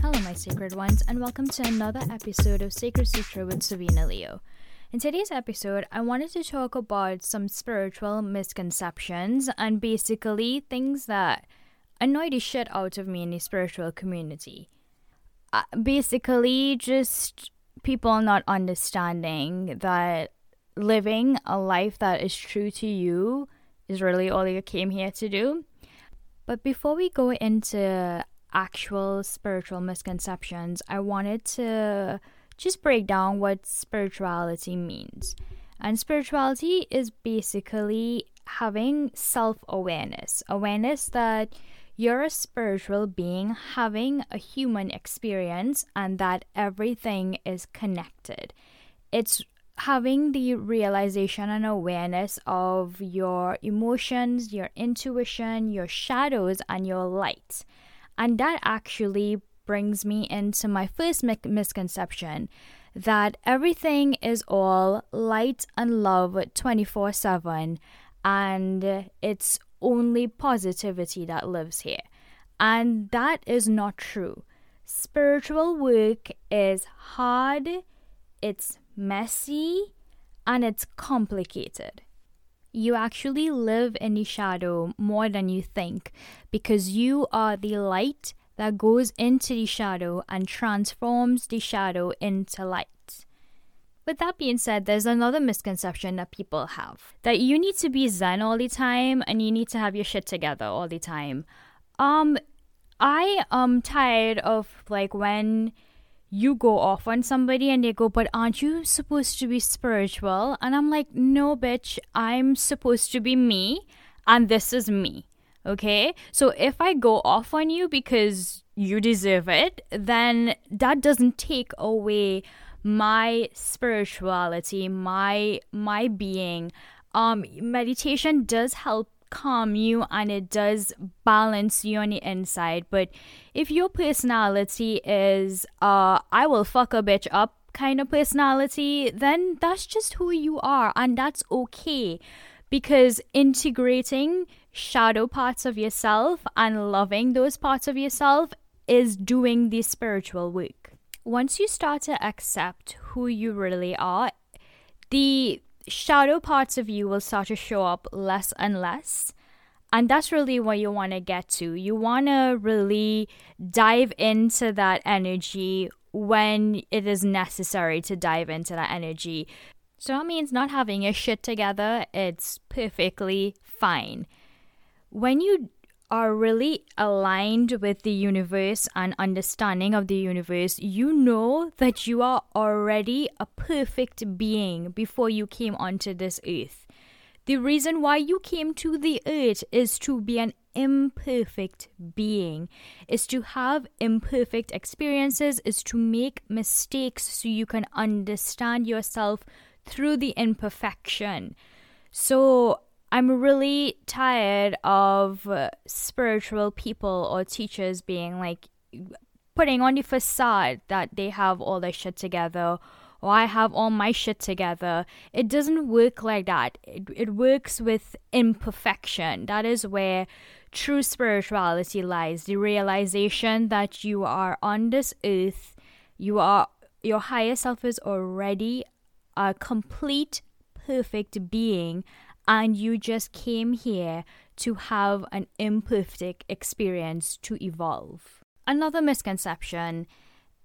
Hello, my sacred ones, and welcome to another episode of Sacred Sutra with Savina Leo. In today's episode, I wanted to talk about some spiritual misconceptions and basically things that annoy the shit out of me in the spiritual community. Uh, basically, just people not understanding that living a life that is true to you is really all you came here to do. But before we go into actual spiritual misconceptions, I wanted to just break down what spirituality means. And spirituality is basically having self awareness awareness that you're a spiritual being having a human experience and that everything is connected. It's having the realization and awareness of your emotions, your intuition, your shadows, and your light. And that actually brings me into my first mi- misconception that everything is all light and love 24 7 and it's only positivity that lives here. And that is not true. Spiritual work is hard, it's messy, and it's complicated. You actually live in the shadow more than you think because you are the light that goes into the shadow and transforms the shadow into light. With that being said, there's another misconception that people have that you need to be zen all the time and you need to have your shit together all the time. Um, I am tired of like when you go off on somebody and they go, But aren't you supposed to be spiritual? And I'm like, No, bitch, I'm supposed to be me, and this is me. Okay? So if I go off on you because you deserve it, then that doesn't take away my spirituality, my my being. Um meditation does help calm you and it does balance you on the inside. But if your personality is uh I will fuck a bitch up kind of personality, then that's just who you are and that's okay. Because integrating shadow parts of yourself and loving those parts of yourself is doing the spiritual work. Once you start to accept who you really are, the shadow parts of you will start to show up less and less. And that's really what you want to get to. You want to really dive into that energy when it is necessary to dive into that energy. So that means not having your shit together, it's perfectly fine. When you are really aligned with the universe and understanding of the universe, you know that you are already a perfect being before you came onto this earth. The reason why you came to the earth is to be an imperfect being, is to have imperfect experiences, is to make mistakes so you can understand yourself through the imperfection. So I'm really tired of uh, spiritual people or teachers being like putting on the facade that they have all their shit together or I have all my shit together. It doesn't work like that. It, it works with imperfection. That is where true spirituality lies the realization that you are on this earth, you are your higher self is already a complete, perfect being and you just came here to have an imperfect experience to evolve. Another misconception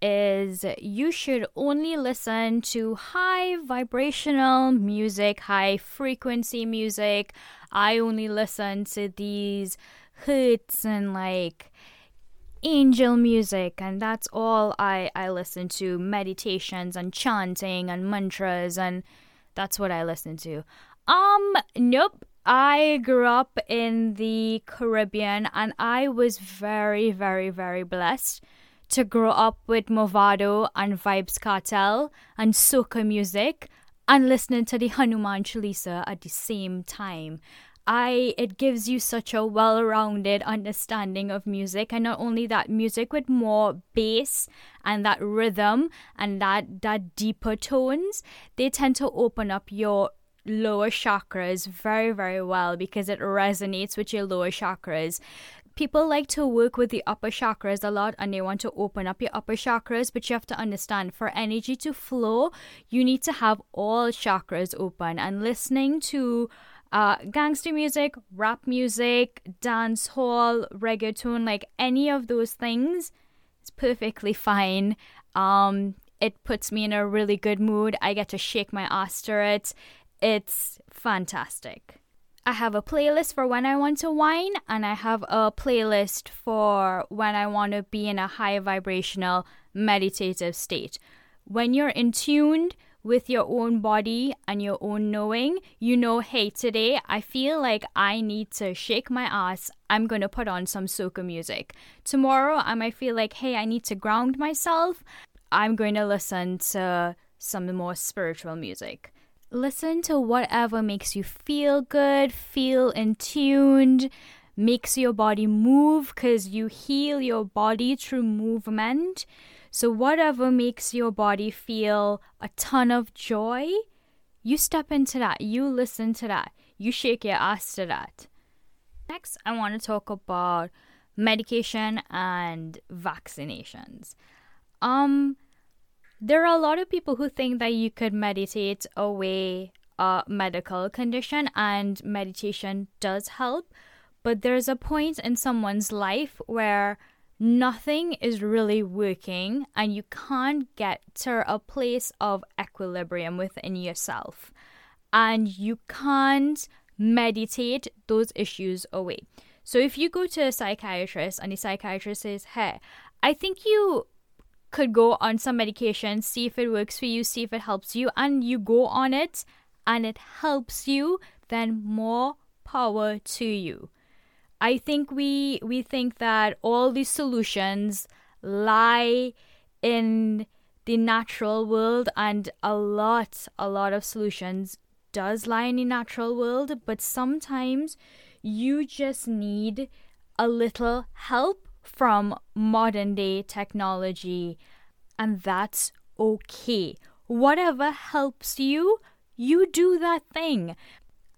is you should only listen to high vibrational music, high frequency music. I only listen to these hits and like angel music and that's all I, I listen to meditations and chanting and mantras and that's what I listen to. Um, nope. I grew up in the Caribbean and I was very, very, very blessed to grow up with Mavado and Vybz Kartel and soca music and listening to the Hanuman Chalisa at the same time. I it gives you such a well-rounded understanding of music and not only that music with more bass and that rhythm and that that deeper tones they tend to open up your lower chakras very very well because it resonates with your lower chakras people like to work with the upper chakras a lot and they want to open up your upper chakras, but you have to understand for energy to flow, you need to have all chakras open. And listening to uh, gangster music, rap music, dance hall, reggaeton, like any of those things, it's perfectly fine. Um, it puts me in a really good mood. I get to shake my ass to it. It's fantastic. I have a playlist for when I want to whine, and I have a playlist for when I want to be in a high vibrational meditative state. When you're in tuned with your own body and your own knowing, you know, hey, today I feel like I need to shake my ass. I'm going to put on some soca music. Tomorrow I might feel like, hey, I need to ground myself. I'm going to listen to some more spiritual music listen to whatever makes you feel good, feel in tuned, makes your body move because you heal your body through movement. So, whatever makes your body feel a ton of joy, you step into that, you listen to that, you shake your ass to that. Next, I want to talk about medication and vaccinations. Um, there are a lot of people who think that you could meditate away a medical condition, and meditation does help. But there's a point in someone's life where nothing is really working and you can't get to a place of equilibrium within yourself. And you can't meditate those issues away. So if you go to a psychiatrist and the psychiatrist says, Hey, I think you could go on some medication, see if it works for you, see if it helps you, and you go on it and it helps you, then more power to you. I think we we think that all these solutions lie in the natural world and a lot a lot of solutions does lie in the natural world, but sometimes you just need a little help from modern day technology, and that's okay. Whatever helps you, you do that thing.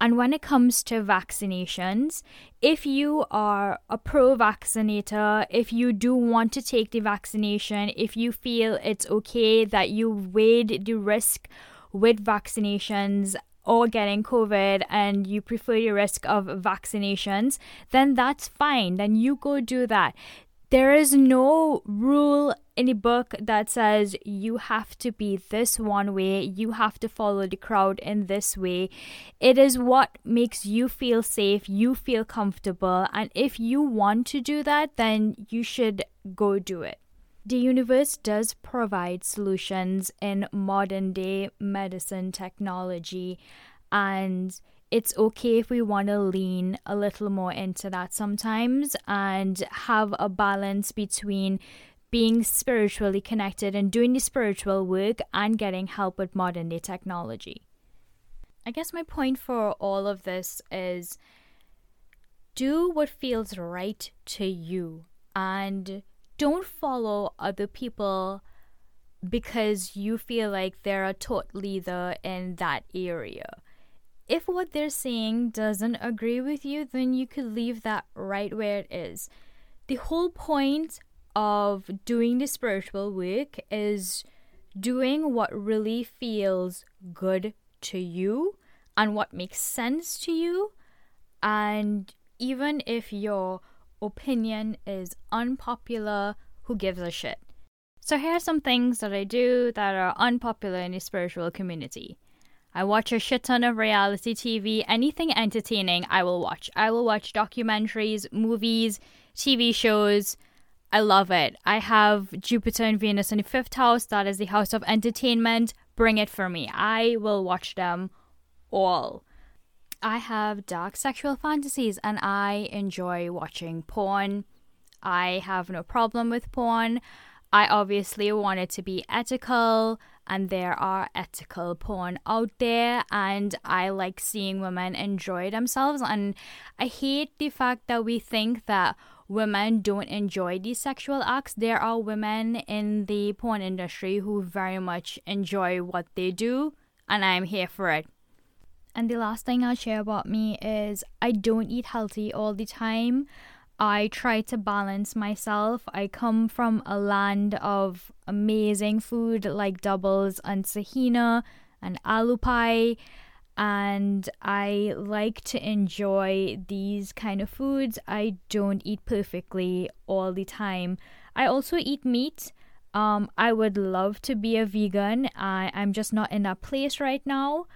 And when it comes to vaccinations, if you are a pro vaccinator, if you do want to take the vaccination, if you feel it's okay that you weighed the risk with vaccinations or getting COVID and you prefer the risk of vaccinations, then that's fine. Then you go do that. There is no rule in a book that says you have to be this one way, you have to follow the crowd in this way. It is what makes you feel safe, you feel comfortable, and if you want to do that, then you should go do it. The universe does provide solutions in modern day medicine technology, and it's okay if we want to lean a little more into that sometimes and have a balance between being spiritually connected and doing the spiritual work and getting help with modern day technology. I guess my point for all of this is do what feels right to you and don't follow other people because you feel like they're a thought leader in that area. If what they're saying doesn't agree with you, then you could leave that right where it is. The whole point of doing the spiritual work is doing what really feels good to you and what makes sense to you. And even if your opinion is unpopular, who gives a shit? So, here are some things that I do that are unpopular in the spiritual community. I watch a shit ton of reality TV. Anything entertaining, I will watch. I will watch documentaries, movies, TV shows. I love it. I have Jupiter and Venus in the fifth house. That is the house of entertainment. Bring it for me. I will watch them all. I have dark sexual fantasies and I enjoy watching porn. I have no problem with porn. I obviously want it to be ethical and there are ethical porn out there and I like seeing women enjoy themselves and I hate the fact that we think that women don't enjoy these sexual acts. There are women in the porn industry who very much enjoy what they do and I'm here for it. And the last thing I'll share about me is I don't eat healthy all the time. I try to balance myself. I come from a land of amazing food like doubles and sahina and aloo pie and I like to enjoy these kind of foods. I don't eat perfectly all the time. I also eat meat. Um, I would love to be a vegan. I, I'm just not in that place right now.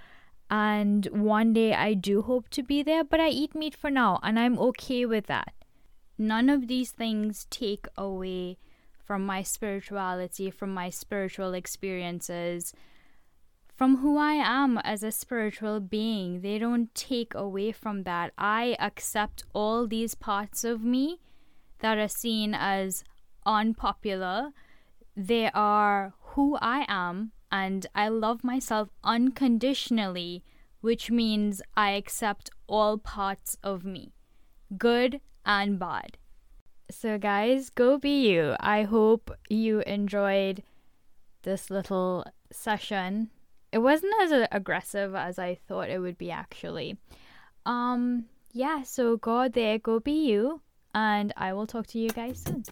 And one day I do hope to be there, but I eat meat for now, and I'm okay with that. None of these things take away from my spirituality, from my spiritual experiences, from who I am as a spiritual being. They don't take away from that. I accept all these parts of me that are seen as unpopular. They are who I am, and I love myself unconditionally, which means I accept all parts of me, good and bad. So, guys, go be you. I hope you enjoyed this little session. It wasn't as aggressive as I thought it would be, actually. Um, yeah, so go there, go be you, and I will talk to you guys soon.